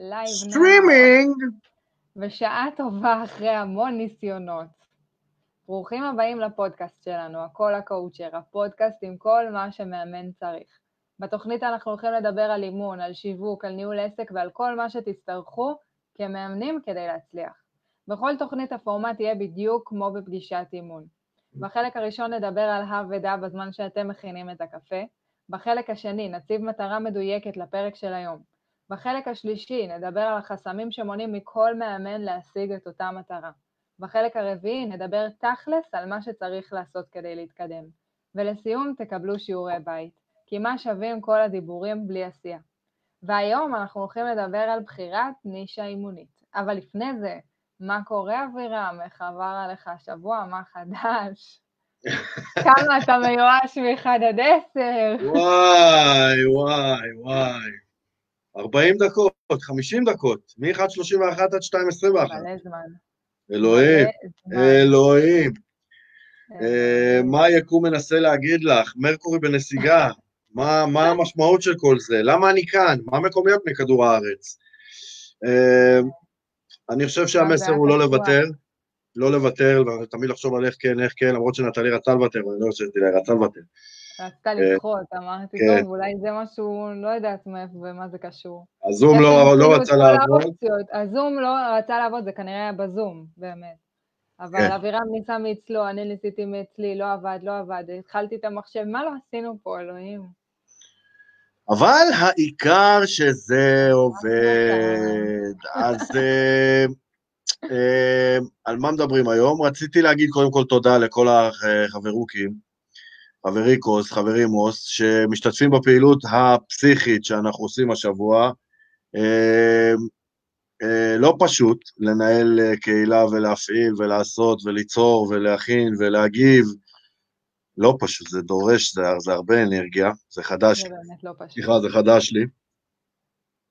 Live streaming! בשעה טובה אחרי המון ניסיונות. ברוכים הבאים לפודקאסט שלנו, הכל קואוצ'ר, הפודקאסט עם כל מה שמאמן צריך. בתוכנית אנחנו הולכים לדבר על אימון, על שיווק, על ניהול עסק ועל כל מה שתצטרכו כמאמנים כדי להצליח. בכל תוכנית הפורמט יהיה בדיוק כמו בפגישת אימון. בחלק הראשון נדבר על הא ודא בזמן שאתם מכינים את הקפה. בחלק השני נציב מטרה מדויקת לפרק של היום. בחלק השלישי נדבר על החסמים שמונעים מכל מאמן להשיג את אותה מטרה. בחלק הרביעי נדבר תכלס על מה שצריך לעשות כדי להתקדם. ולסיום תקבלו שיעורי בית, כי מה שווים כל הדיבורים בלי עשייה. והיום אנחנו הולכים לדבר על בחירת נישה אימונית. אבל לפני זה, מה קורה אבירם? איך עבר עליך השבוע? מה חדש? כמה אתה מיואש מ-1 עד 10? וואי, וואי, וואי. 40 דקות, 50 דקות, מ-1.31 עד 2.21. מלא זמן. אלוהים. אלוהים. אה, מה היקום מנסה להגיד לך? מרקורי בנסיגה. מה מה המשמעות של כל זה? למה אני כאן? מה מקומיות מכדור הארץ? אה, אני חושב שהמסר הוא לא לוותר, לא לוותר, ותמיד לחשוב על איך כן, איך כן, למרות שנטלי רצה לוותר, ואני לא חושבתי לה, רצה לוותר. רצתה לדחות, אמרתי, כן. טוב, אולי זה משהו, לא יודעת מאיפה ומה זה קשור. הזום לא לא את רצה לעבוד. הזום לא רצה לעבוד, זה כנראה היה בזום, באמת. אבל כן. אבירם ניסה מאצלו, אני ניסיתי מאצלי, לא עבד, לא עבד, התחלתי את המחשב, מה לא עשינו פה, אלוהים? אבל העיקר שזה עובד. אז אה, אה, על מה מדברים היום? רציתי להגיד קודם כל תודה לכל החברוקים, חברי כוס, חברי מוס, שמשתתפים בפעילות הפסיכית שאנחנו עושים השבוע. אה, אה, לא פשוט לנהל אה, קהילה ולהפעיל ולעשות וליצור ולהכין ולהגיב. לא פשוט, זה דורש, זה, זה הרבה אנרגיה, זה חדש זה באמת לא פשוט. סליחה, זה חדש לי.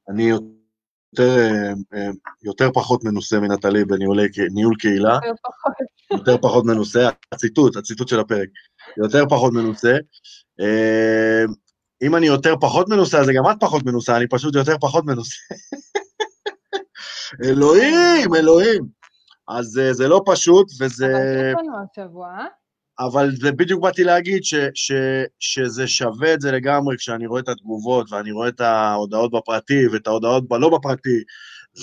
אני יותר, אה, אה, יותר פחות מנוסה מנטלי בניהול ניהול קהילה, יותר פחות מנוסה, הציטוט, הציטוט של הפרק, יותר פחות מנוסה. אה, אם אני יותר פחות מנוסה, אז גם את פחות מנוסה, אני פשוט יותר פחות מנוסה. אלוהים, אלוהים. אז זה לא פשוט, וזה... אבל יש לנו השבוע? אבל זה בדיוק באתי להגיד ש, ש, שזה שווה את זה לגמרי כשאני רואה את התגובות ואני רואה את ההודעות בפרטי ואת ההודעות בלא בפרטי,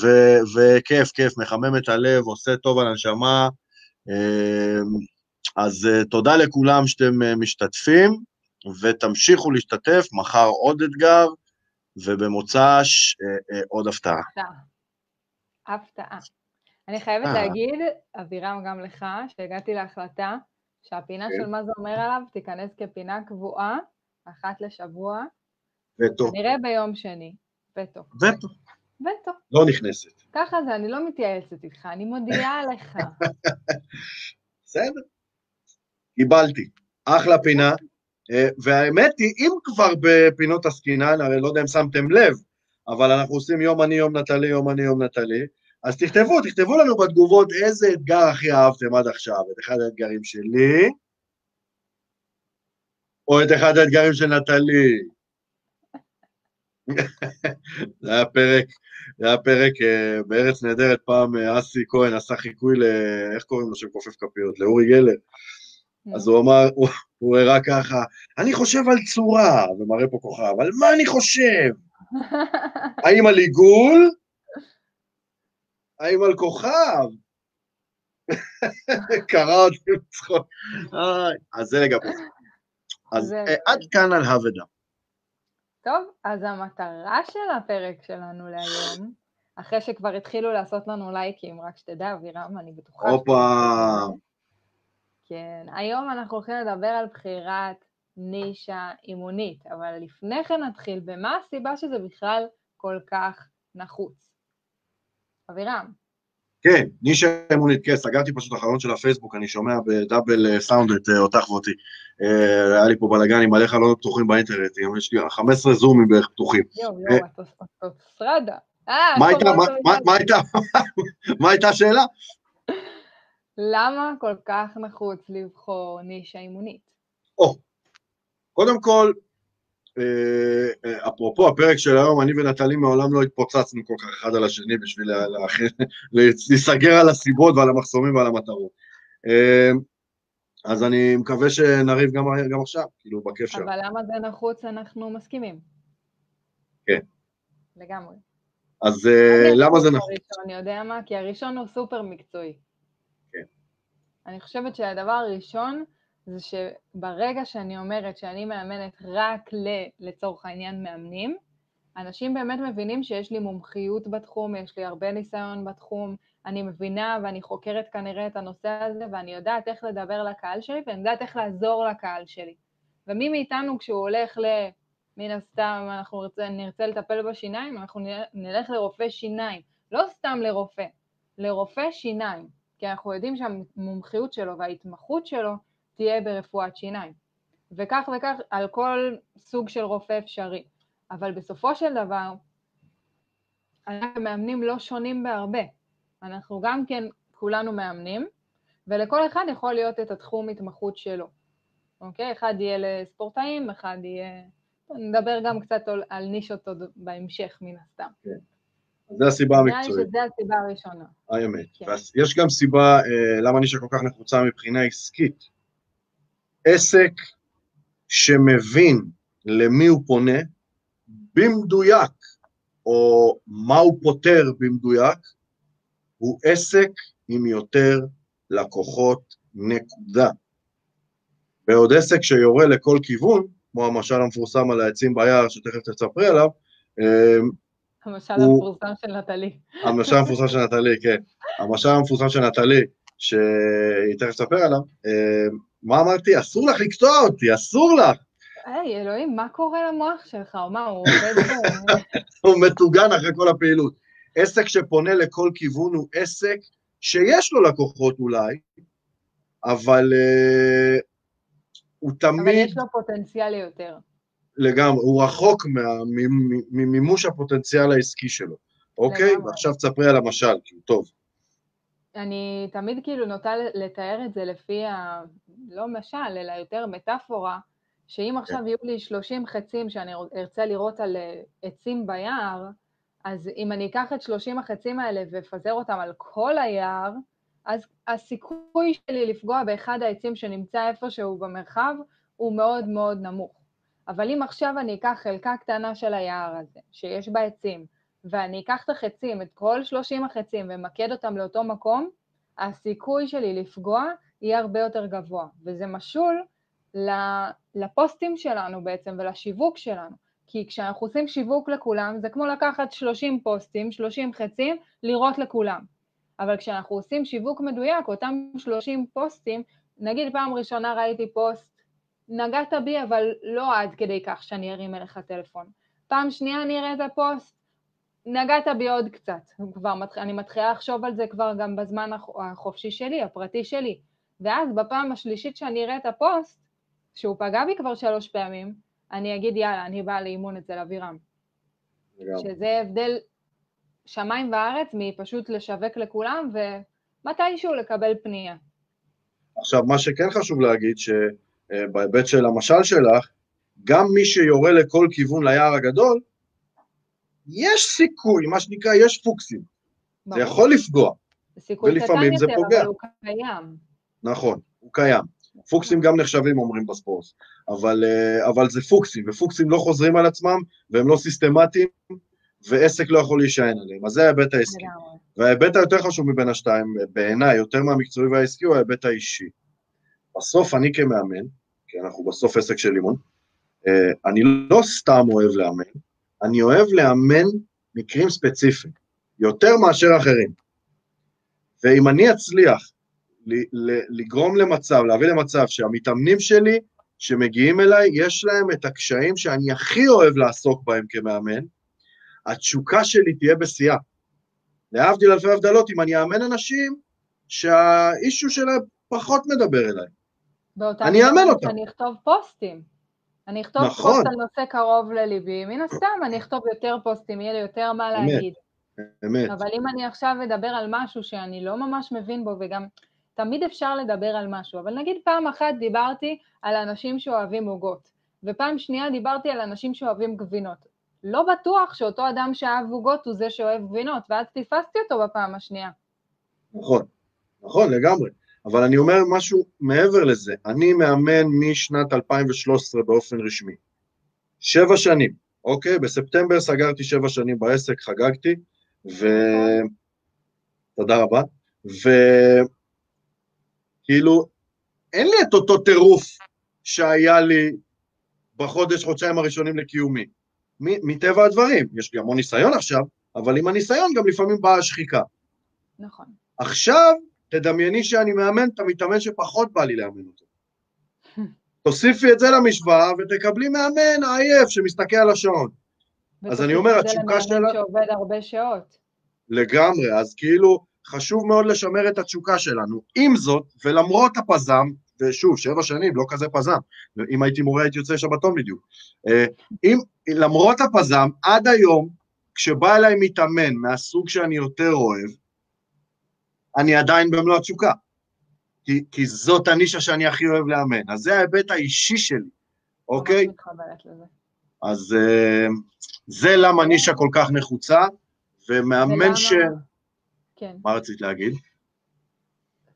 ו, וכיף, כיף, מחמם את הלב, עושה טוב על הנשמה. אמ, אז אה, תודה לכולם שאתם אה, משתתפים, ותמשיכו להשתתף, מחר עוד אתגר, ובמוצ"ש אה, עוד הפתעה. הפתעה. אני חייבת. להגיד, אבירם, גם לך, שהגעתי להחלטה שהפינה כן. של מה זה אומר עליו תיכנס כפינה קבועה, אחת לשבוע, וטו, כנראה ביום שני. וטו. וטו, וטו. לא נכנסת. ככה זה, אני לא מתייעצת איתך, אני מודיעה לך. בסדר. קיבלתי. אחלה פינה. אה, והאמת היא, אם כבר בפינות עסקינן, הרי לא יודע אם שמתם לב, אבל אנחנו עושים יום אני, יום נטלי, יום אני, יום נטלי, אז תכתבו, תכתבו לנו בתגובות איזה אתגר הכי אהבתם עד עכשיו, את אחד האתגרים שלי, או את אחד האתגרים של נטלי. זה היה פרק, זה היה פרק אה, בארץ נהדרת, פעם אה, אסי כהן עשה חיקוי ל... איך קוראים לו שמכופף כפיות? לאורי גלר. אז הוא אמר, הוא, הוא הראה ככה, אני חושב על צורה, ומראה פה כוכב, על מה אני חושב? האם על עיגול? האם על כוכב? קרא אותי בצחוק. אז זה לגבי זה. אז אה, עד כאן על הוודה. טוב, אז המטרה של הפרק שלנו להיום, אחרי שכבר התחילו לעשות לנו לייקים, רק שתדע, אבירם, אני בטוחה... הופה, כן, היום אנחנו הולכים לדבר על בחירת נישה אימונית, אבל לפני כן נתחיל במה הסיבה שזה בכלל כל כך נחוץ. אבירם, כן, נישה אמונית, כן, סגרתי פשוט את החלון של הפייסבוק, אני שומע בדאבל אה, סאונד את אה, אותך ואותי. אה, היה לי פה בלאגן עם מלא חלונות פתוחים באינטרנט, יש לי 15 זומים בערך פתוחים. יואו. יואו, את אוטוסטרדה. אה, מה הייתה, השאלה? למה כל כך נחוץ לבחור נישה אימונית? או, קודם כל, אפרופו הפרק של היום, אני ונטלי מעולם לא התפוצצנו כל כך אחד על השני בשביל להיסגר על הסיבות ועל המחסומים ועל המטרות. אה, אז אני מקווה שנריב גם, גם עכשיו, כאילו, בכיף שלנו. אבל למה זה נחוץ אנחנו מסכימים. כן. לגמרי. אז למה זה נחוץ? הראשון, יודע מה? כי הראשון הוא סופר מקצועי. כן. אני חושבת שהדבר הראשון זה שברגע שאני אומרת שאני מאמנת רק ל, לצורך העניין, מאמנים, אנשים באמת מבינים שיש לי מומחיות בתחום, יש לי הרבה ניסיון בתחום, אני מבינה ואני חוקרת כנראה את הנושא הזה, ואני יודעת איך לדבר לקהל שלי, ואני יודעת איך לעזור לקהל שלי. ומי מאיתנו כשהוא הולך ל... מן הסתם, אנחנו נרצה, נרצה לטפל בשיניים, אנחנו נלך לרופא שיניים. לא סתם לרופא, לרופא שיניים, כי אנחנו יודעים שהמומחיות שלו וההתמחות שלו תהיה ברפואת שיניים. וכך וכך על כל סוג של רופא אפשרי. אבל בסופו של דבר, אנחנו מאמנים לא שונים בהרבה. אנחנו גם כן כולנו מאמנים, ולכל אחד יכול להיות את התחום התמחות שלו. אוקיי? אחד יהיה לספורטאים, אחד יהיה... נדבר גם קצת על, על נישות עוד בהמשך, מן הסתם. כן. זו הסיבה המקצועית. שזו הסיבה הראשונה. האמת. כן. יש גם סיבה אה, למה נישה כל כך נחוצה מבחינה עסקית. עסק שמבין למי הוא פונה במדויק, או מה הוא פותר במדויק, הוא עסק עם יותר לקוחות, נקודה. בעוד עסק שיורה לכל כיוון, כמו המשל המפורסם על העצים ביער, שתכף תספרי עליו, אמ, המשל הוא... המפורסם של נטלי. המשל המפורסם של נטלי, כן. המשל המפורסם של נטלי, שהיא תכף תספר עליו, אמ, מה אמרתי? אסור לך לקטוע אותי, אסור לך. היי, אלוהים, מה קורה למוח שלך? מה, הוא עובד? הוא מטוגן אחרי כל הפעילות. עסק שפונה לכל כיוון הוא עסק שיש לו לקוחות אולי, אבל uh, הוא תמיד... אבל יש לו פוטנציאל יותר. לגמרי, הוא רחוק ממימוש הפוטנציאל העסקי שלו, אוקיי? ועכשיו תספרי על המשל, כי הוא טוב. אני תמיד כאילו נוטה לתאר את זה לפי ה... לא משל, אלא יותר מטאפורה, שאם עכשיו כן. יהיו לי 30 חצים שאני ארצה לראות על אה, עצים ביער, אז אם אני אקח את 30 החצים האלה ואפזר אותם על כל היער, אז הסיכוי שלי לפגוע באחד העצים שנמצא איפשהו במרחב הוא מאוד מאוד נמוך. אבל אם עכשיו אני אקח חלקה קטנה של היער הזה, שיש בה עצים, ואני אקח את החצים, את כל 30 החצים, ומקד אותם לאותו מקום, הסיכוי שלי לפגוע יהיה הרבה יותר גבוה. וזה משול לפוסטים שלנו בעצם ולשיווק שלנו. כי כשאנחנו עושים שיווק לכולם, זה כמו לקחת 30 פוסטים, 30 חצים, לראות לכולם. אבל כשאנחנו עושים שיווק מדויק, אותם 30 פוסטים, נגיד פעם ראשונה ראיתי פוסט, נגעת בי, אבל לא עד כדי כך שאני ארים אליך טלפון. פעם שנייה אני אראה את הפוסט, נגעת בי עוד קצת, כבר מתח... אני מתחילה לחשוב על זה כבר גם בזמן החופשי שלי, הפרטי שלי. ואז בפעם השלישית שאני אראה את הפוסט, שהוא פגע בי כבר שלוש פעמים, אני אגיד יאללה, אני באה לאימון אצל אבירם. שזה הבדל שמיים וארץ מפשוט לשווק לכולם ומתישהו לקבל פנייה. עכשיו, מה שכן חשוב להגיד, שבהיבט של המשל שלך, גם מי שיורה לכל כיוון ליער הגדול, יש סיכוי, מה שנקרא, יש פוקסים. ברור. זה יכול לפגוע. ולפעמים זה פוגע. אבל הוא קיים. נכון, הוא קיים. פוקסים גם נחשבים, אומרים בספורט, אבל, אה, אבל זה פוקסים, ופוקסים לא חוזרים על עצמם, והם לא סיסטמטיים, ועסק לא יכול להישען עליהם. אז זה ההיבט העסקי. וההיבט היותר חשוב מבין השתיים, בעיניי, יותר מהמקצועי והעסקי, הוא ההיבט האישי. בסוף אני כמאמן, כי אנחנו בסוף עסק של אימון, אה, אני לא סתם אוהב לאמן, אני אוהב לאמן מקרים ספציפיים, יותר מאשר אחרים. ואם אני אצליח לגרום למצב, להביא למצב שהמתאמנים שלי שמגיעים אליי, יש להם את הקשיים שאני הכי אוהב לעסוק בהם כמאמן, התשוקה שלי תהיה בשיאה. להבדיל אלפי הבדלות, אם אני אאמן אנשים שהאישו שלהם פחות מדבר אליי. אני אאמן אותם. אני אכתוב פוסטים. אני אכתוב נכון. פוסט על נושא קרוב לליבי, מן הסתם אני אכתוב יותר פוסטים, יהיה לי יותר מה להגיד. אמת. אבל אם אני עכשיו אדבר על משהו שאני לא ממש מבין בו, וגם תמיד אפשר לדבר על משהו, אבל נגיד פעם אחת דיברתי על אנשים שאוהבים עוגות, ופעם שנייה דיברתי על אנשים שאוהבים גבינות. לא בטוח שאותו אדם שאהב עוגות הוא זה שאוהב גבינות, ואז פספסתי אותו בפעם השנייה. נכון, נכון, לגמרי. אבל אני אומר משהו מעבר לזה. אני מאמן משנת 2013 באופן רשמי. שבע שנים, אוקיי? בספטמבר סגרתי שבע שנים בעסק, חגגתי, ו... תודה רבה. וכאילו, אין לי את אותו טירוף שהיה לי בחודש, חודשיים הראשונים לקיומי. מטבע הדברים, יש לי המון ניסיון עכשיו, אבל עם הניסיון גם לפעמים באה השחיקה. נכון. עכשיו, תדמייני שאני מאמן את המתאמן שפחות בא לי לאמן אותו. תוסיפי את זה למשוואה ותקבלי מאמן עייף שמסתכל על השעון. אז אני אומר, התשוקה שלה... ותוסיפי את זה שעובד הרבה שעות. לגמרי, אז כאילו, חשוב מאוד לשמר את התשוקה שלנו. עם זאת, ולמרות הפזם, ושוב, שבע שנים, לא כזה פזם, אם הייתי מורה הייתי יוצא שבתון בדיוק. אה, אם, למרות הפזם, עד היום, כשבא אליי מתאמן מהסוג שאני יותר אוהב, אני עדיין במלוא התשוקה. כי, כי זאת הנישה שאני הכי אוהב לאמן. אז זה ההיבט האישי שלי, אוקיי? אז uh, זה למה נישה כל כך נחוצה, ומאמן ולמה... ש... כן. מה רצית להגיד?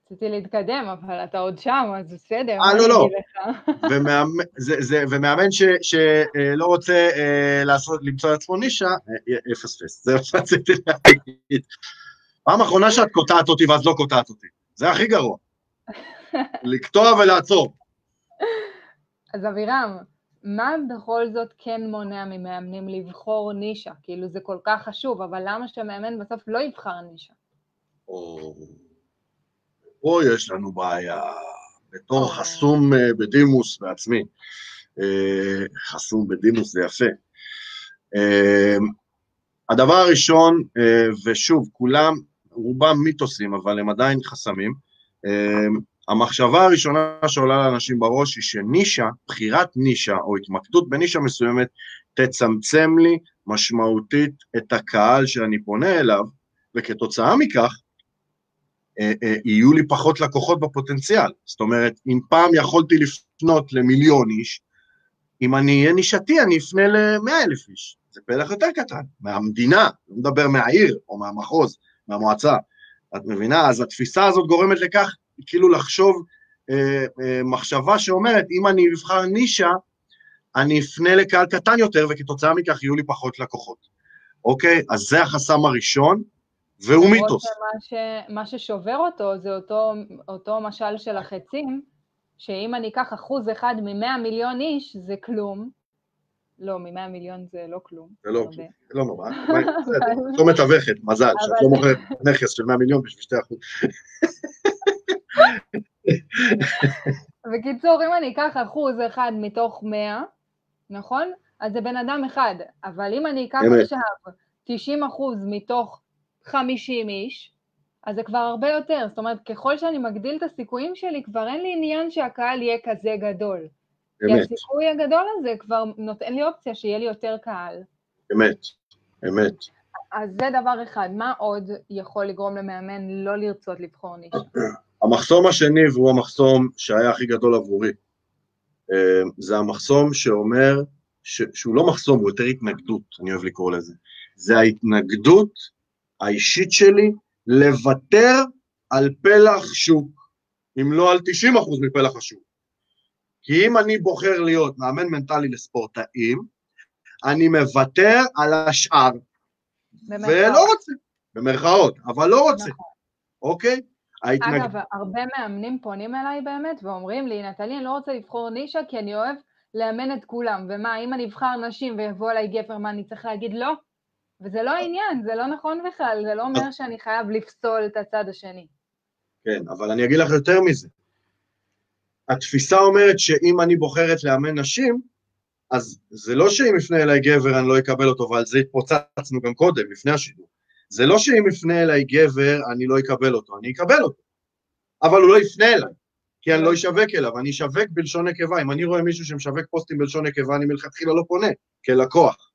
רציתי להתקדם, אבל אתה עוד שם, אז בסדר, אה, לא, לא. ומאמן, זה, זה, ומאמן ש, שלא רוצה אה, לעשות, למצוא לעצמו נישה, יפספס. זה מה שרציתי להגיד. פעם אחרונה שאת קוטעת אותי ואז לא קוטעת אותי. זה הכי גרוע. לקטוע ולעצור. אז אבירם, מה בכל זאת כן מונע ממאמנים לבחור נישה? כאילו זה כל כך חשוב, אבל למה שמאמן בסוף לא יבחר נישה? או... פה יש לנו בעיה. בתור חסום אה, בדימוס בעצמי, אה, חסום בדימוס זה יפה. אה, הדבר הראשון, ושוב, כולם, רובם מיתוסים, אבל הם עדיין חסמים, המחשבה הראשונה שעולה לאנשים בראש היא שנישה, בחירת נישה או התמקדות בנישה מסוימת, תצמצם לי משמעותית את הקהל שאני פונה אליו, וכתוצאה מכך, אה, אה, יהיו לי פחות לקוחות בפוטנציאל. זאת אומרת, אם פעם יכולתי לפנות למיליון איש, אם אני אהיה נישתי, אני אפנה למאה אלף איש. זה פלח יותר קטן, מהמדינה, לא מדבר מהעיר או מהמחוז, מהמועצה. את מבינה? אז התפיסה הזאת גורמת לכך, כאילו לחשוב אה, אה, מחשבה שאומרת, אם אני אבחר נישה, אני אפנה לקהל קטן יותר, וכתוצאה מכך יהיו לי פחות לקוחות. אוקיי? אז זה החסם הראשון. והוא מיתוס. שמה, ש... מה ששובר אותו זה אותו, אותו משל של החצים, שאם אני אקח אחוז אחד ממאה מיליון איש, זה כלום. לא, ממאה מיליון זה לא כלום. זה לא כלום, לא נורא. לא מתווכת, מזל, שאת לא מוכרת נכס של מאה מיליון בשביל שתי אחוז. בקיצור, אם אני אקח אחוז אחד מתוך מאה, נכון? אז זה בן אדם אחד. אבל אם אני אקח עכשיו 90 אחוז מתוך 50 איש, אז זה כבר הרבה יותר. זאת אומרת, ככל שאני מגדיל את הסיכויים שלי, כבר אין לי עניין שהקהל יהיה כזה גדול. כי הסיכוי הגדול הזה כבר נותן לי אופציה שיהיה לי יותר קהל. אמת, אמת. אז זה דבר אחד. מה עוד יכול לגרום למאמן לא לרצות לבחור נישה? המחסום השני, והוא המחסום שהיה הכי גדול עבורי, אה, זה המחסום שאומר, ש... שהוא לא מחסום, הוא יותר התנגדות, אני אוהב לקרוא לזה. זה ההתנגדות האישית שלי לוותר על פלח שוק, אם לא על 90% מפלח השוק. כי אם אני בוחר להיות מאמן מנטלי לספורטאים, אני מוותר על השאר, במרכאות. ולא רוצה, במרכאות, אבל לא רוצה, נכון. אוקיי? ההתנג... אגב, הרבה מאמנים פונים אליי באמת ואומרים לי, נטלי, אני לא רוצה לבחור נישה כי אני אוהב לאמן את כולם, ומה, אם אני אבחר נשים ויבוא אליי גבר, מה, אני צריך להגיד לא? וזה לא העניין, זה לא נכון בכלל, זה לא אומר שאני חייב לפסול את הצד השני. כן, אבל אני אגיד לך יותר מזה. התפיסה אומרת שאם אני בוחרת לאמן נשים, אז זה לא שאם יפנה אליי גבר אני לא אקבל אותו, ועל זה התפוצצנו גם קודם, לפני השידור. זה לא שאם יפנה אליי גבר אני לא אקבל אותו, אני אקבל אותו. אבל הוא לא יפנה אליי, כי אני לא אשווק אליו, אני אשווק בלשון נקבה. אם אני רואה מישהו שמשווק פוסטים בלשון נקבה, אני מלכתחילה לא פונה, כלקוח.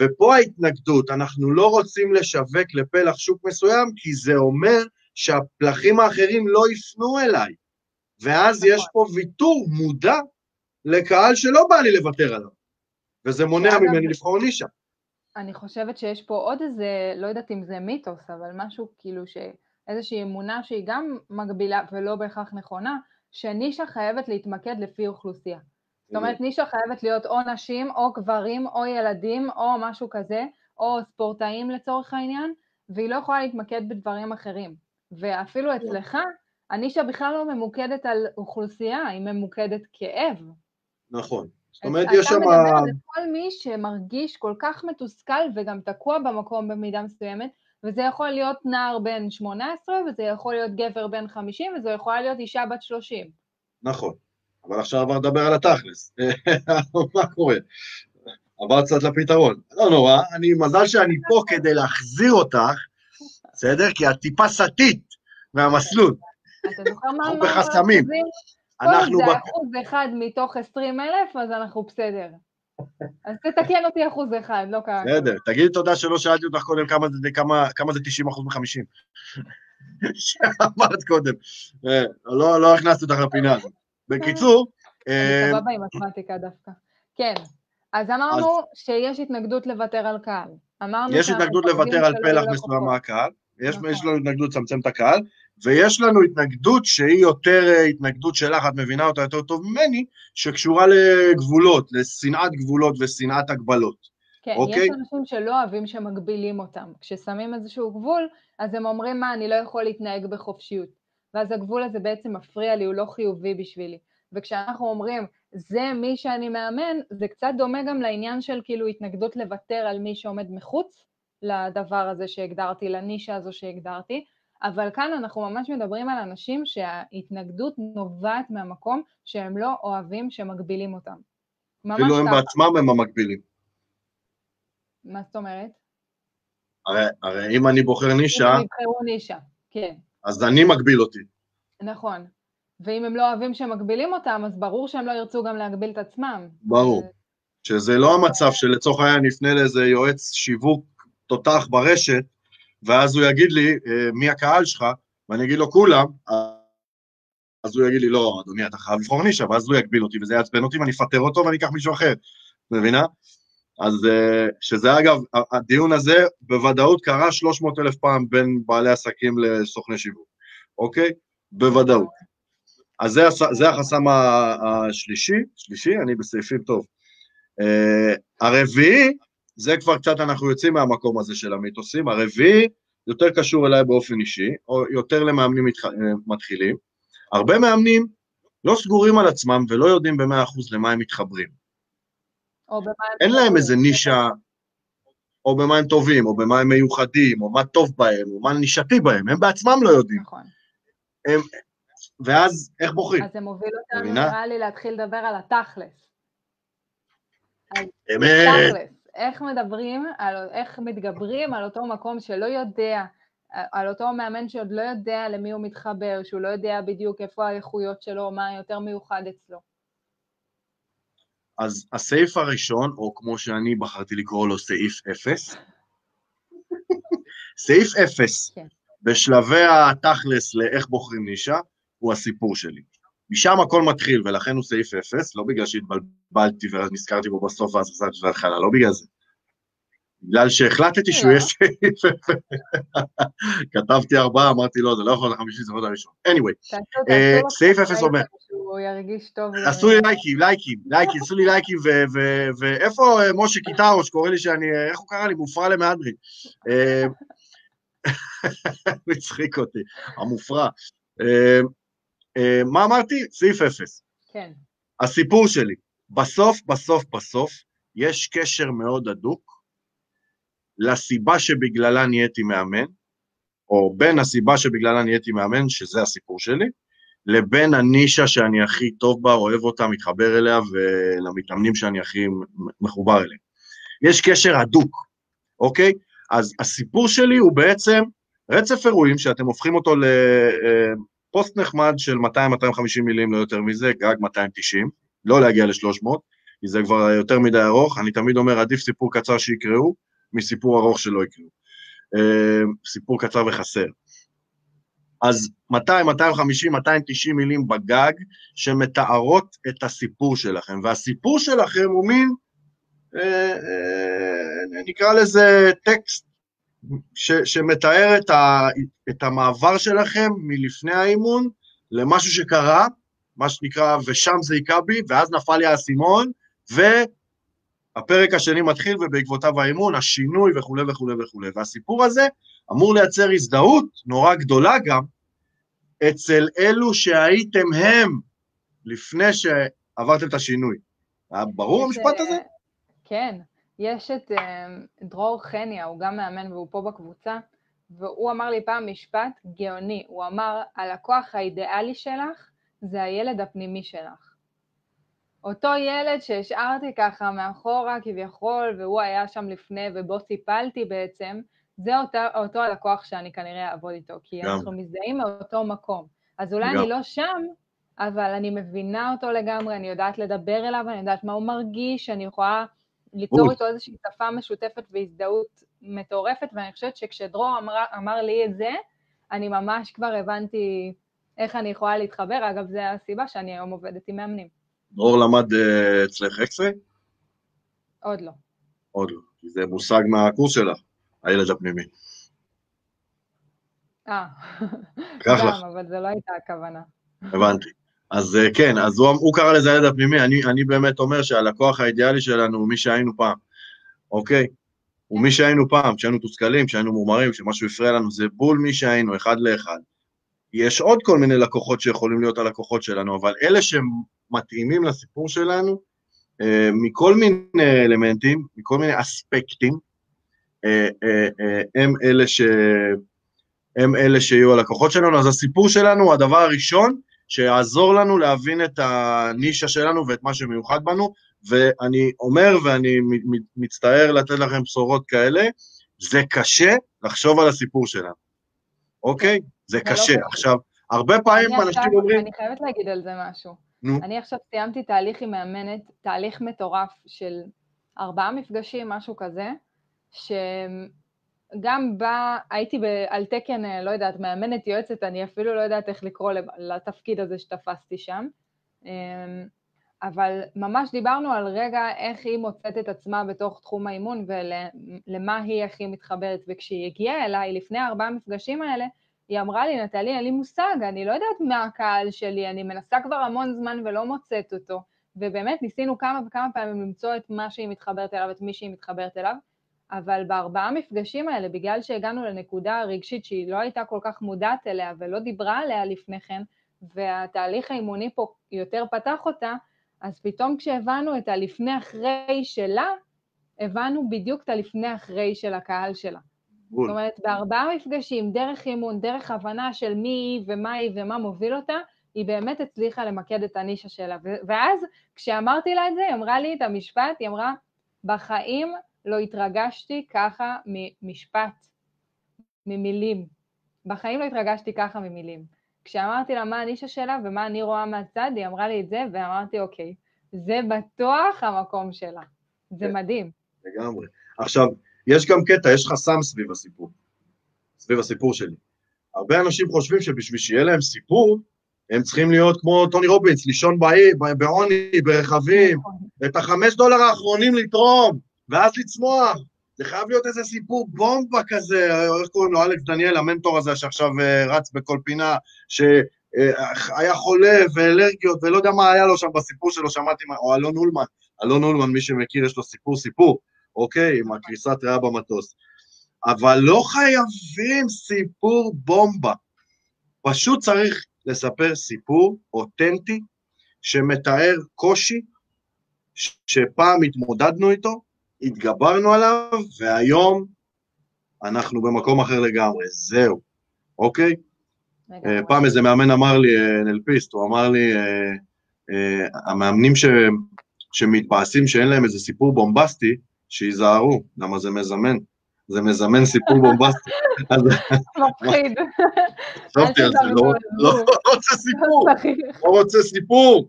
ופה ההתנגדות, אנחנו לא רוצים לשווק לפלח שוק מסוים, כי זה אומר שהפלחים האחרים לא יפנו אליי. ואז נכון. יש פה ויתור מודע לקהל שלא בא לי לוותר עליו, וזה מונע ממני לבחור נישה. אני חושבת שיש פה עוד איזה, לא יודעת אם זה מיתוס, אבל משהו כאילו ש... איזושהי אמונה שהיא גם מגבילה ולא בהכרח נכונה, שנישה חייבת להתמקד לפי אוכלוסייה. זאת אומרת, נישה חייבת להיות או נשים, או גברים, או ילדים, או משהו כזה, או ספורטאים לצורך העניין, והיא לא יכולה להתמקד בדברים אחרים. ואפילו אצלך, הנישה בכלל לא ממוקדת על אוכלוסייה, היא ממוקדת כאב. נכון. זאת אומרת, יש שם... אתה מדבר על כל מי שמרגיש כל כך מתוסכל וגם תקוע במקום במידה מסוימת, וזה יכול להיות נער בן 18, וזה יכול להיות גבר בן 50, וזה יכולה להיות אישה בת 30. נכון. אבל עכשיו עבר לדבר על התכלס. מה קורה? עבר קצת לפתרון. לא נורא, אני, מזל שאני פה כדי להחזיר אותך, בסדר? כי את טיפה סטית מהמסלול. אתה זוכר מה אנחנו? בחסמים. אנחנו זה אחוז אחד מתוך 20 אלף, אז אנחנו בסדר. אז תתקן אותי אחוז אחד, לא קרה. בסדר, תגידי תודה שלא שאלתי אותך קודם כמה זה, כמה, כמה זה 90 אחוז מ-50. שאמרת קודם. אה, לא, לא הכנסתי אותך לפינה הזאת. בקיצור, אה, אני סבבה עם מתמטיקה דווקא. כן, אז אמרנו שיש התנגדות לוותר על קהל. אמרנו יש התנגדות לוותר על פלח. מסוים מהקהל, יש, נכון. יש לנו התנגדות לצמצם את הקהל, ויש לנו התנגדות שהיא יותר אה, התנגדות שלך, את מבינה אותה יותר טוב ממני, שקשורה לגבולות, לשנאת גבולות ושנאת הגבלות. כן, אוקיי? יש אנשים שלא אוהבים שמגבילים אותם. כששמים איזשהו גבול, אז הם אומרים, מה, אני לא יכול להתנהג בחופשיות. ואז הגבול הזה בעצם מפריע לי, הוא לא חיובי בשבילי. וכשאנחנו אומרים, זה מי שאני מאמן, זה קצת דומה גם לעניין של כאילו התנגדות לוותר על מי שעומד מחוץ לדבר הזה שהגדרתי, לנישה הזו שהגדרתי, אבל כאן אנחנו ממש מדברים על אנשים שההתנגדות נובעת מהמקום שהם לא אוהבים שמגבילים אותם. אפילו הם. בעצמם הם המקבילים. מה זאת אומרת? הרי, הרי אם אני בוחר נישה, אם יבחרו נישה, כן, אז אני מגביל אותי. נכון. ואם הם לא אוהבים שמגבילים אותם, אז ברור שהם לא ירצו גם להגביל את עצמם. ברור. שזה לא המצב שלצורך העניין נפנה לאיזה יועץ שיווק תותח ברשת, ואז הוא יגיד לי, אה, מי הקהל שלך? ואני אגיד לו, כולם. אז הוא יגיד לי, לא, אדוני, אתה חייב לבחור נישה, ואז הוא יגביל אותי, וזה יעצבן אותי, ואני אפטר אותו ואני אקח מישהו אחר, מבינה? אז אה, שזה אגב, הדיון הזה בוודאות קרה 300 אלף פעם בין בעלי עסקים לסוכני שיווק, אוקיי? בוודאות. אז זה, זה החסם השלישי, שלישי, אני בסעיפים טוב. Uh, הרביעי, זה כבר קצת אנחנו יוצאים מהמקום הזה של המיתוסים, הרביעי יותר קשור אליי באופן אישי, או יותר למאמנים מתח... אה, מתחילים. הרבה מאמנים לא סגורים על עצמם ולא יודעים במאה אחוז למה הם מתחברים. או במה הם אין להם. איזה נישה, או במה הם טובים, או במה הם מיוחדים, או מה טוב בהם, או מה נישתי בהם, הם בעצמם לא יודעים. נכון. ואז איך בוחרים? אז זה מוביל אותנו? נראה לי, להתחיל לדבר על התכלס. אמת. איך מדברים, על, איך מתגברים על אותו מקום שלא יודע, על אותו מאמן שעוד לא יודע למי הוא מתחבר, שהוא לא יודע בדיוק איפה האיכויות שלו, מה יותר מיוחד אצלו. אז הסעיף הראשון, או כמו שאני בחרתי לקרוא לו סעיף אפס, סעיף אפס, כן. בשלבי התכלס לאיך בוחרים נישה, הוא הסיפור שלי. משם הכל מתחיל, ולכן הוא סעיף אפס, לא בגלל שהתבלבלתי ואז נזכרתי בו בסוף ואז חזרתי שזה התחלה, לא בגלל זה. בגלל שהחלטתי שהוא יהיה סעיף אפס. כתבתי ארבעה, אמרתי לא, זה לא יכול להיות החמישי, זה עוד הראשון. anyway, אה, סעיף אפס אומר. שהוא ירגיש טוב. עשו לי לייקים, לייקים, לייקים, עשו לי לייקים, ואיפה אה, משה קיטרו, שקורא לי שאני, אה, איך הוא קרא לי? מופרע למהדרין. הוא הצחיק אותי, המופרע. אה, אה, מה אמרתי? סעיף אפס. כן, הסיפור שלי, בסוף, בסוף, בסוף, יש קשר מאוד הדוק לסיבה שבגללה נהייתי מאמן, או בין הסיבה שבגללה נהייתי מאמן, שזה הסיפור שלי, לבין הנישה שאני הכי טוב בה, אוהב אותה, מתחבר אליה, ולמתאמנים שאני הכי מחובר אליהם. יש קשר הדוק, אוקיי? אז הסיפור שלי הוא בעצם רצף אירועים שאתם הופכים אותו לפוסט נחמד של 200-250 מילים, לא יותר מזה, גג 290, לא להגיע ל-300, כי זה כבר יותר מדי ארוך, אני תמיד אומר, עדיף סיפור קצר שיקראו, מסיפור ארוך שלא יקראו. אה, סיפור קצר וחסר. אז 200, 250, 290 מילים בגג, שמתארות את הסיפור שלכם. והסיפור שלכם הוא מין, אה, אה, נקרא לזה טקסט, ש, שמתאר את, ה, את המעבר שלכם מלפני האימון למשהו שקרה, מה שנקרא, ושם זה היכה בי, ואז נפל לי האסימון, והפרק השני מתחיל, ובעקבותיו האימון, השינוי וכולי וכולי וכולי. והסיפור הזה אמור לייצר הזדהות נורא גדולה גם אצל אלו שהייתם הם לפני שעברתם את השינוי. היה ברור המשפט הזה? כן. יש את uh, דרור חניה, הוא גם מאמן והוא פה בקבוצה, והוא אמר לי פעם משפט גאוני, הוא אמר, הלקוח האידיאלי שלך זה הילד הפנימי שלך. אותו ילד שהשארתי ככה מאחורה כביכול, והוא היה שם לפני ובו סיפלתי בעצם, זה אותו, אותו הלקוח שאני כנראה אעבוד איתו, כי גם. אנחנו מזדהים מאותו מקום. אז אולי גם. אני לא שם, אבל אני מבינה אותו לגמרי, אני יודעת לדבר אליו, אני יודעת מה הוא מרגיש, אני יכולה ליצור איתו איזושהי שפה משותפת והזדהות מטורפת, ואני חושבת שכשדרור אמר, אמר לי את זה, אני ממש כבר הבנתי איך אני יכולה להתחבר. אגב, זו הסיבה שאני היום עובדת עם מאמנים. דרור למד uh, אצלך אקסרי? עוד לא. עוד לא, כי זה מושג מהקורס שלך, הילד הפנימי. אה, גם, לך. אבל זו לא הייתה הכוונה. הבנתי. אז אה, כן, אז הוא, הוא קרא לזה הידע הפנימי, אני, אני באמת אומר שהלקוח האידיאלי שלנו הוא מי שהיינו פעם, אוקיי? הוא מי שהיינו פעם, כשהיינו מתוסכלים, כשהיינו מומרים, כשמשהו הפריע לנו, זה בול מי שהיינו, אחד לאחד. יש עוד כל מיני לקוחות שיכולים להיות הלקוחות שלנו, אבל אלה שמתאימים לסיפור שלנו, אה, מכל מיני אלמנטים, מכל מיני אספקטים, אה, הם אלה, ש... הם אלה שיהיו הלקוחות שלנו. אז הסיפור שלנו הדבר הראשון, שיעזור לנו להבין את הנישה שלנו ואת מה שמיוחד בנו, ואני אומר ואני מצטער לתת לכם בשורות כאלה, זה קשה לחשוב על הסיפור שלנו, אוקיי? זה לא קשה. לא עכשיו, הרבה פעמים אנשים אומרים... אני חייבת להגיד על זה משהו. נו. אני עכשיו סיימתי תהליך עם מאמנת, תהליך מטורף של ארבעה מפגשים, משהו כזה, ש... גם בה הייתי על תקן, אה, לא יודעת, מאמנת יועצת, אני אפילו לא יודעת איך לקרוא לתפקיד הזה שתפסתי שם. אמ, אבל ממש דיברנו על רגע איך היא מוצאת את עצמה בתוך תחום האימון ולמה היא, היא מתחברת. וכשהיא הגיעה אליי לפני ארבעה מפגשים האלה, היא אמרה לי, נטלי, אין לי מושג, אני לא יודעת מה הקהל שלי, אני מנסה כבר המון זמן ולא מוצאת אותו. ובאמת ניסינו כמה וכמה פעמים למצוא את מה שהיא מתחברת אליו, את מי שהיא מתחברת אליו, אבל בארבעה מפגשים האלה, בגלל שהגענו לנקודה הרגשית שהיא לא הייתה כל כך מודעת אליה ולא דיברה עליה לפני כן, והתהליך האימוני פה יותר פתח אותה, אז פתאום כשהבנו את הלפני אחרי שלה, הבנו בדיוק את הלפני אחרי של הקהל שלה. בול. זאת אומרת, בארבעה מפגשים, דרך אימון, דרך הבנה של מי היא ומה היא ומה מוביל אותה, היא באמת הצליחה למקד את הנישה שלה. ואז כשאמרתי לה את זה, היא אמרה לי את המשפט, היא אמרה, בחיים לא התרגשתי ככה ממשפט, ממילים. בחיים לא התרגשתי ככה ממילים. כשאמרתי לה מה הנישה שלה ומה אני רואה מהצד, היא אמרה לי את זה, ואמרתי, אוקיי, זה בטוח המקום שלה. זה כן, מדהים. לגמרי. עכשיו, יש גם קטע, יש חסם סביב הסיפור, סביב הסיפור שלי. הרבה אנשים חושבים שבשביל שיהיה להם סיפור, הם צריכים להיות כמו טוני רובינס, לישון בעוני, ברכבים, נכון. את החמש דולר האחרונים לתרום. ואז לצמוח. זה חייב להיות איזה סיפור בומבה כזה, איך קוראים לו, אלכס דניאל, המנטור הזה שעכשיו uh, רץ בכל פינה, שהיה חולה ואלרגיות, ולא יודע מה היה לו שם בסיפור שלו, שמעתי, או אלון אולמן, אלון אולמן, מי שמכיר, יש לו סיפור סיפור, אוקיי, עם הקריסת ריאה במטוס. אבל לא חייבים סיפור בומבה. פשוט צריך לספר סיפור אותנטי שמתאר קושי שפעם התמודדנו איתו, התגברנו עליו, והיום אנחנו במקום אחר לגמרי, זהו, אוקיי? אה, פעם איזה מאמן אמר לי, אה, נלפיסט, הוא אמר לי, אה, המאמנים ש... שמתפעסים שאין להם איזה סיפור בומבסטי, שייזהרו, למה זה מזמן. זה מזמן סיפור בומבסטי. מפחיד. חשבתי על זה, לא, לא רוצה סיפור, לא רוצה סיפור,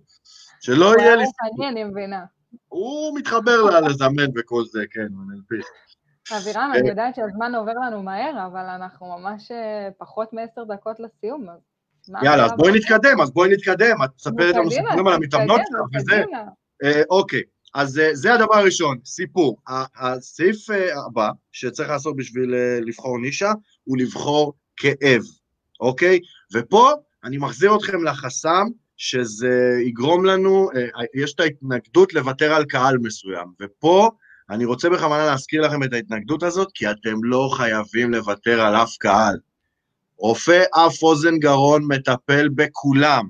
שלא יהיה לי סיפור. אני מבינה. הוא מתחבר לזמן וכל זה, כן, נלפיס. אבירם, אני יודעת שהזמן עובר לנו מהר, אבל אנחנו ממש אה, פחות מעשר דקות לסיום. יאללה, אז בואי נתקדם, אז בואי נתקדם. את מספרת לנו סיפורים על המתאמנות שלך וזה. אה, אוקיי, אז זה הדבר הראשון, סיפור. הסעיף הבא שצריך לעשות בשביל לבחור נישה, הוא לבחור כאב, אוקיי? ופה אני מחזיר אתכם לחסם שזה יגרום לנו, יש את ההתנגדות לוותר על קהל מסוים, ופה אני רוצה בכוונה להזכיר לכם את ההתנגדות הזאת, כי אתם לא חייבים לוותר על אף קהל. רופא אף אוזן גרון מטפל בכולם.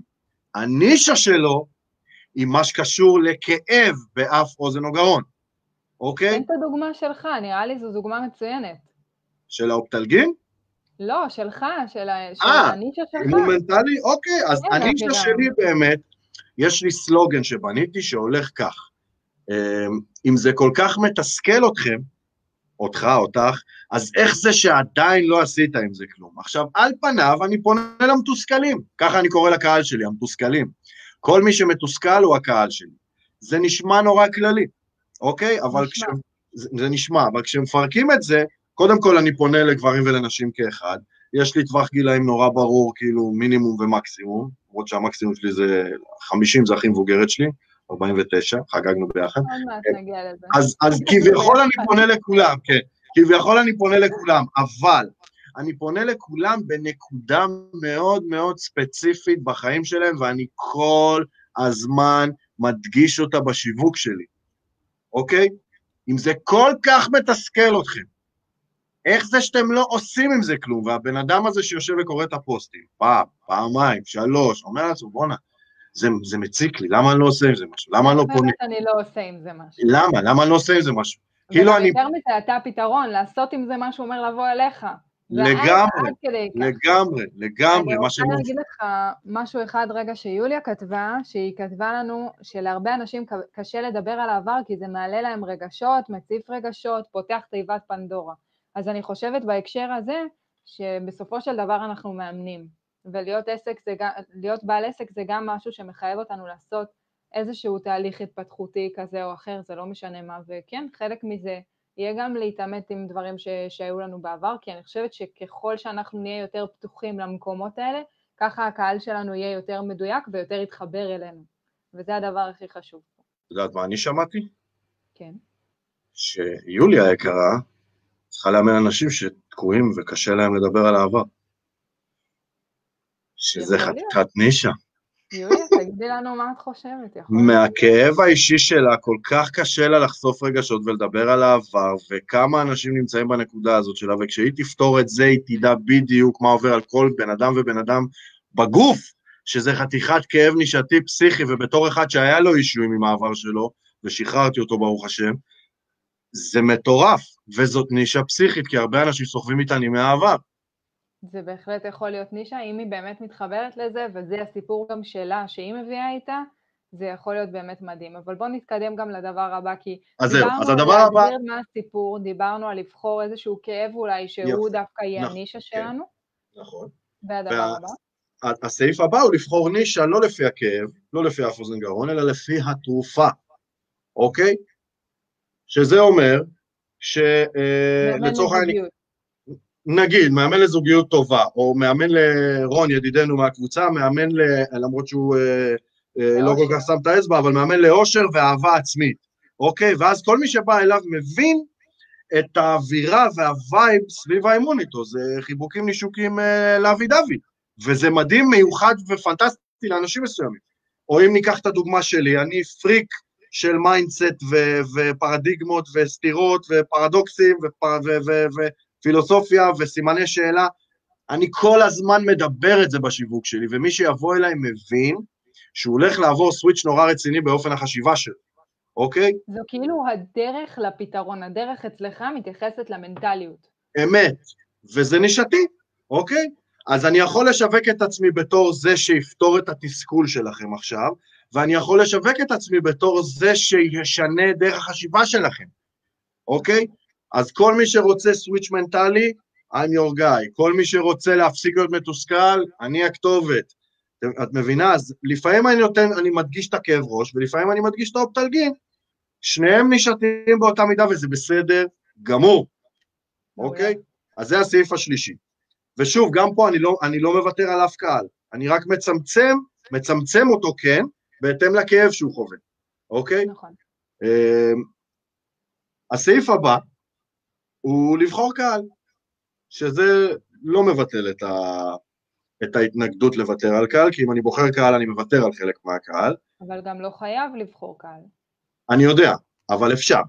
הנישה שלו היא מה שקשור לכאב באף אוזן או גרון, אוקיי? תן את הדוגמה שלך, נראה לי זו דוגמה מצוינת. של האופטלגין? לא, שלך, של, אה, הנישה שלך. אה, אימון מנטלי? אוקיי, אז הנישה שלי באמת, יש לי סלוגן שבניתי שהולך כך. אמ, אם זה כל כך מתסכל אתכם, אותך, אותך, אז איך זה שעדיין לא עשית עם זה כלום? עכשיו, על פניו אני פונה למתוסכלים, ככה אני קורא לקהל שלי, המתוסכלים. כל מי שמתוסכל הוא הקהל שלי. זה נשמע נורא כללי, אוקיי? אבל נשמע. כש... זה, זה נשמע, אבל כשמפרקים את זה, קודם כל אני פונה לגברים ולנשים כאחד, יש לי טווח גילאים נורא ברור, כאילו מינימום ומקסימום, למרות שהמקסימום שלי זה 50, זה הכי מבוגרת שלי, 49, חגגנו ביחד. לזה. אז, אז כביכול אני פונה לכולם, כן, כביכול אני פונה לכולם, אבל אני פונה לכולם בנקודה מאוד מאוד ספציפית בחיים שלהם, ואני כל הזמן מדגיש אותה בשיווק שלי, אוקיי? אם זה כל כך מתסכל אתכם, איך זה שאתם לא עושים עם זה כלום? והבן אדם הזה שיושב וקורא את הפוסטים, פעם, פעמיים, שלוש, אומר לעצמו, בואנה, זה, זה מציק לי, למה אני לא עושה עם זה משהו? למה אני לא פונה? אני לא עושה עם זה משהו. למה? למה אני לא עושה עם זה משהו? כאילו אני... יותר מזה, אתה הפתרון, לעשות עם זה משהו אומר לבוא אליך. לגמרי, לגמרי, לגמרי, מה שאני... אני רוצה להגיד לך משהו אחד רגע שיוליה כתבה, שהיא כתבה לנו שלהרבה אנשים קשה לדבר על העבר כי זה מעלה להם רגשות, מציף רגשות, פותח תיבת פנדורה. אז אני חושבת בהקשר הזה, שבסופו של דבר אנחנו מאמנים. ולהיות עסק זה גם, להיות בעל עסק זה גם משהו שמחייב אותנו לעשות איזשהו תהליך התפתחותי כזה או אחר, זה לא משנה מה, וכן, חלק מזה יהיה גם להתעמת עם דברים ש, שהיו לנו בעבר, כי אני חושבת שככל שאנחנו נהיה יותר פתוחים למקומות האלה, ככה הקהל שלנו יהיה יותר מדויק ויותר יתחבר אלינו, וזה הדבר הכי חשוב. את יודעת מה אני שמעתי? כן. שיוליה היקרה צריכה לאמן אנשים שתקועים וקשה להם לדבר על העבר. שזה חתיכת נישה. יוליה, תגידי לנו מה את חושבת. מהכאב האישי שלה, כל כך קשה לה לחשוף רגשות ולדבר על העבר, וכמה אנשים נמצאים בנקודה הזאת שלה, וכשהיא תפתור את זה, היא תדע בדיוק מה עובר על כל בן אדם ובן אדם בגוף, שזה חתיכת כאב נישתי פסיכי, ובתור אחד שהיה לו אישויים עם העבר שלו, ושחררתי אותו ברוך השם, זה מטורף, וזאת נישה פסיכית, כי הרבה אנשים סוחבים איתני מהעבר. זה בהחלט יכול להיות נישה, אם היא באמת מתחברת לזה, וזה הסיפור גם שלה, שהיא מביאה איתה, זה יכול להיות באמת מדהים. אבל בואו נתקדם גם לדבר הבא, כי אז זהו, אז הדבר הבא... דיברנו על מה הסיפור, דיברנו על לבחור איזשהו כאב אולי, שהוא יופי, דווקא יהיה נכון, הנישה כן, שלנו. נכון. והדבר וה... הבא? הסעיף הבא הוא לבחור נישה לא לפי הכאב, לא לפי אף אוזן גרון, אלא לפי התרופה, אוקיי? שזה אומר שלצורך אה, העניין... נגיד, מאמן לזוגיות טובה, או מאמן לרון, ידידנו מהקבוצה, מאמן ל... למרות שהוא אה, אה, לא כל כך שם את האצבע, אבל מאמן לאושר ואהבה עצמית, אוקיי? ואז כל מי שבא אליו מבין את האווירה והווייב סביב האמון איתו, זה חיבוקים נישוקים לאבי דוד, וזה מדהים, מיוחד ופנטסטי לאנשים מסוימים. או אם ניקח את הדוגמה שלי, אני פריק של mindset ו- ופרדיגמות וסתירות ופרדוקסים ופר- ו- ו- וסימני שאלה, אני כל הזמן מדבר את זה בשיווק שלי, ומי שיבוא אליי מבין שהוא הולך לעבור switch נורא רציני באופן החשיבה שלו, אוקיי? זו כאילו הדרך לפתרון, הדרך אצלך מתייחסת למנטליות. אמת, וזה נישתי, אוקיי? אז אני יכול לשווק את עצמי בתור זה שיפתור את התסכול שלכם עכשיו, ואני יכול לשווק את עצמי בתור זה שישנה דרך החשיבה שלכם, אוקיי? אז כל מי שרוצה סוויץ' מנטלי, I'm your guy. כל מי שרוצה להפסיק להיות מתוסכל, אני הכתובת. את מבינה? אז לפעמים אני נותן, אני מדגיש את הכאב ראש, ולפעמים אני מדגיש את האופטלגין. שניהם נשתים באותה מידה וזה בסדר גמור, אוקיי? אז זה הסעיף השלישי. ושוב, גם פה אני לא, אני לא מוותר על אף קהל, אני רק מצמצם, מצמצם אותו כן, בהתאם לכאב שהוא חווה, אוקיי? נכון. אמ, הסעיף הבא הוא לבחור קהל, שזה לא מבטל את, ה, את ההתנגדות לוותר על קהל, כי אם אני בוחר קהל אני מוותר על חלק מהקהל. אבל גם לא חייב לבחור קהל. אני יודע, אבל אפשר.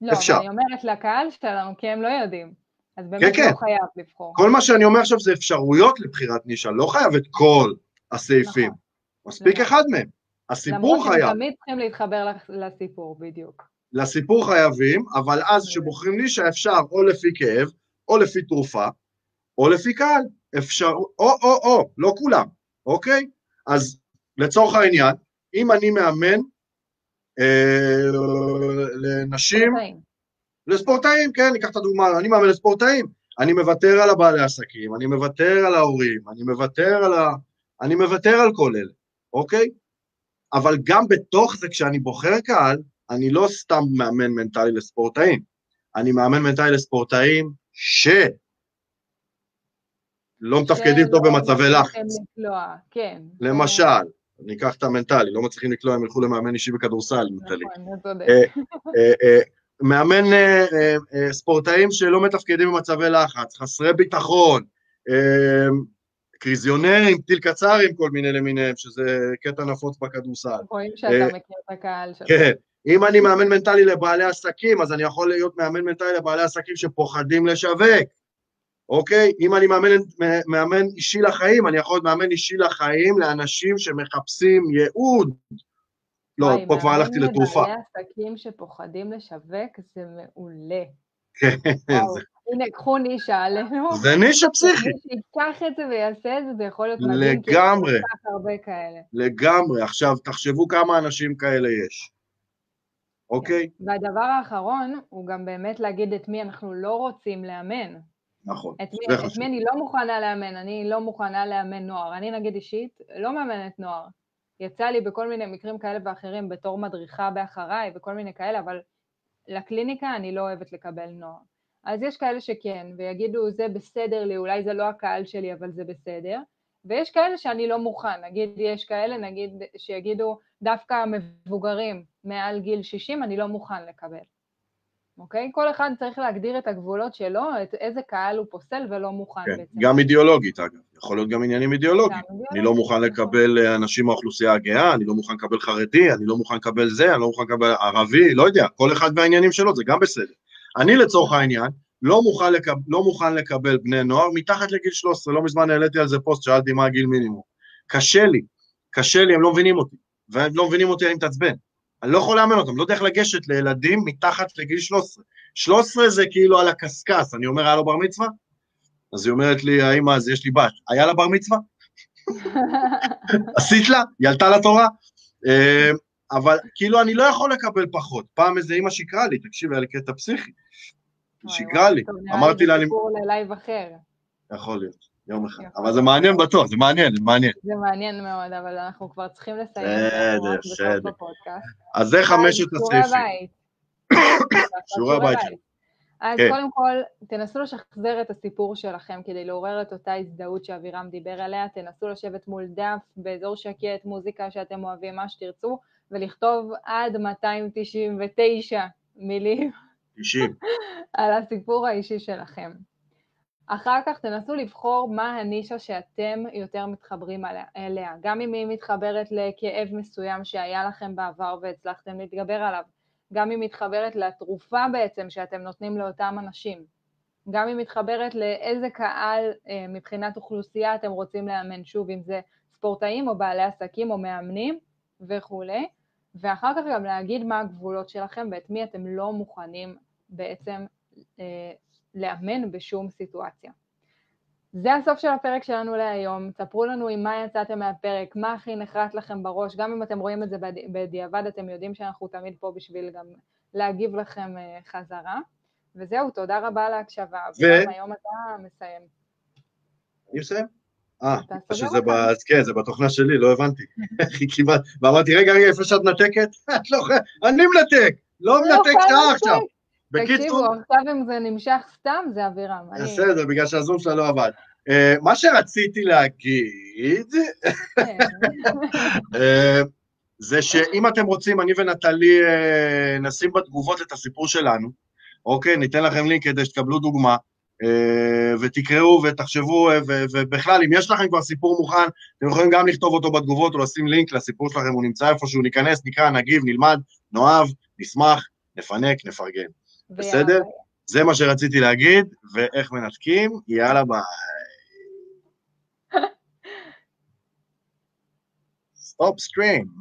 לא, אפשר. אבל אני אומרת לקהל שלנו, כי הם לא יודעים. אז באמת כן, כן. לא חייב לבחור. כל מה שאני אומר עכשיו זה אפשרויות לבחירת נישה, לא חייב את כל הסעיפים, נכון. מספיק נכון. אחד מהם. הסיפור למרות חייב, שהם תמיד צריכים להתחבר לסיפור, בדיוק. לסיפור חייבים, אבל אז כשבוחרים נישה אפשר או לפי כאב, או לפי תרופה, או לפי קהל, אפשר, או או או, לא כולם, אוקיי? אז לצורך העניין, אם אני מאמן אה, לנשים, טעים. לספורטאים, כן, ניקח את הדוגמה, אני מאמן לספורטאים, אני מוותר על הבעלי עסקים, אני מוותר על ההורים, אני מוותר על ה... אני מוותר על כל אלה, אוקיי? אבל גם בתוך זה, כשאני בוחר קהל, אני לא סתם מאמן מנטלי לספורטאים, אני מאמן מנטלי לספורטאים ש... לא מתפקדים טוב שלא במצבי מצליחים לחץ. לקלוע, כן. למשל, ניקח את המנטלי, לא מצליחים לקלוע, הם ילכו למאמן אישי בכדורסל, מנטלי. נכון, צודק. אה, אה, אה, מאמן ספורטאים שלא מתפקדים במצבי לחץ, חסרי ביטחון, קריזיונרים, טיל קצרים, כל מיני למיניהם, שזה קטע נפוץ בכדורסל. רואים שאתה אה, מכיר את הקהל שלך. כן, אם אני מאמן מנטלי לבעלי עסקים, אז אני יכול להיות מאמן מנטלי לבעלי עסקים שפוחדים לשווק, אוקיי? אם אני מאמן, מאמן אישי לחיים, אני יכול להיות מאמן אישי לחיים לאנשים שמחפשים ייעוד. לא, פה כבר הלכתי מאמן לתרופה. לבעלי עסקים שפוחדים לשווק, זה מעולה. כן, זה- הנה, קחו נישה עלינו. זה נישה פסיכית. מי שייקח את זה ויעשה את זה, זה יכול להיות מדהים. כי לגמרי. יש כל כך הרבה כאלה. לגמרי. עכשיו, תחשבו כמה אנשים כאלה יש, אוקיי? והדבר האחרון, הוא גם באמת להגיד את מי אנחנו לא רוצים לאמן. נכון, את מי, את. מי אני לא מוכנה לאמן, אני לא מוכנה לאמן נוער. אני נגיד אישית לא מאמנת נוער. יצא לי בכל מיני מקרים כאלה ואחרים בתור מדריכה באחריי וכל מיני כאלה, אבל לקליניקה אני לא אוהבת לקבל נוער. אז יש כאלה שכן, ויגידו זה בסדר לי, אולי זה לא הקהל שלי, אבל זה בסדר. ויש כאלה שאני לא מוכן, נגיד יש כאלה, נגיד שיגידו דווקא המבוגרים מעל גיל 60, אני לא מוכן לקבל. אוקיי? כל אחד צריך להגדיר את הגבולות שלו, את איזה קהל הוא פוסל ולא מוכן כן. בעצם. גם אידיאולוגית, אגב. יכול להיות גם עניינים אידיאולוגיים. אני לא מוכן לקבל אה, אנשים מהאוכלוסייה הגאה, אני לא מוכן לקבל חרדי, אני לא מוכן לקבל זה, אני לא מוכן לקבל ערבי, לא יודע, כל אחד והעניינים שלו, זה גם בסדר. אני לצורך העניין, לא מוכן, לקב, לא מוכן לקבל בני נוער מתחת לגיל 13, לא מזמן העליתי על זה פוסט, שאלתי מה הגיל מינימום. קשה לי, קשה לי, הם לא מבינים אותי, והם לא מבינים אותי, אני מתעצבן. אני לא יכול לאמן אותם, לא יודע איך לגשת לילדים מתחת לגיל 13. 13 זה כאילו על הקשקש, אני אומר, היה לו בר מצווה? אז היא אומרת לי, האמא, אז יש לי בת, היה לה בר מצווה? עשית לה? היא עלתה לתורה? אבל כאילו אני לא יכול לקבל פחות. פעם איזה אימא שיקרה לי, תקשיב, היה לי קטע פסיכי. שיקרה לי, טוב, נראה אמרתי לה, זה אני... סיפור ללייב אחר. יכול להיות, יום אחד. אבל זה מעניין בטוח, זה מעניין, זה מעניין. זה מעניין מאוד, אבל אנחנו כבר צריכים לסיים. בסדר, בסדר. אז זה חמשת הסעיפים. הבית. שיעורי הבית. אז כן. קודם כל, תנסו לשחזר את הסיפור שלכם כדי לעורר את אותה הזדהות שאבירם דיבר עליה, תנסו לשבת מול דף, באזור שקט, מוזיקה שאתם אוהבים, מה שתרצו, ולכתוב עד 299 מילים 90. על הסיפור האישי שלכם. אחר כך תנסו לבחור מה הנישה שאתם יותר מתחברים אליה, גם אם היא מתחברת לכאב מסוים שהיה לכם בעבר והצלחתם להתגבר עליו, גם אם מתחברת לתרופה בעצם שאתם נותנים לאותם אנשים, גם אם מתחברת לאיזה קהל אה, מבחינת אוכלוסייה אתם רוצים לאמן, שוב, אם זה ספורטאים או בעלי עסקים או מאמנים וכולי, ואחר כך גם להגיד מה הגבולות שלכם ואת מי אתם לא מוכנים בעצם אה, לאמן בשום סיטואציה. זה הסוף של הפרק שלנו להיום, ספרו לנו עם מה יצאתם מהפרק, מה הכי נחרט לכם בראש, גם אם אתם רואים את זה בד- בדיעבד, אתם יודעים שאנחנו תמיד פה בשביל גם להגיב לכם אה, חזרה. וזהו, תודה רבה על ההקשבה. ו- היום אתה מסיים. אני מסיים? אה, אתה פשוט סוגר זה ב... אותנו. כן, זה בתוכנה שלי, לא הבנתי. כמעט... ואמרתי, רגע, רגע, איפה שאת מנתקת? את לא יכולה... אני מנתק! לא לא מנתק שעה. עכשיו. בקיצור... תקשיבו, עכשיו אם זה נמשך סתם, זה. אני- בסדר, בגלל שהזום שלה לא עבד. אה, מה שרציתי להגיד, כן. אה, זה שאם אתם רוצים, אני ונטלי אה, נשים בתגובות את הסיפור שלנו, אוקיי? ניתן לכם לינק כדי שתקבלו דוגמה, ותקראו ותחשבו, אה, ובכלל, אם יש לכם כבר סיפור מוכן, אתם יכולים גם לכתוב אותו בתגובות או לשים לינק לסיפור שלכם, הוא נמצא איפשהו, ניכנס, נקרא, נגיב, נלמד, נאהב, נשמח, נפנק, נפרגן. בסדר? זה מה שרציתי להגיד, ואיך מנתקים, יאללה ביי. Stop stream.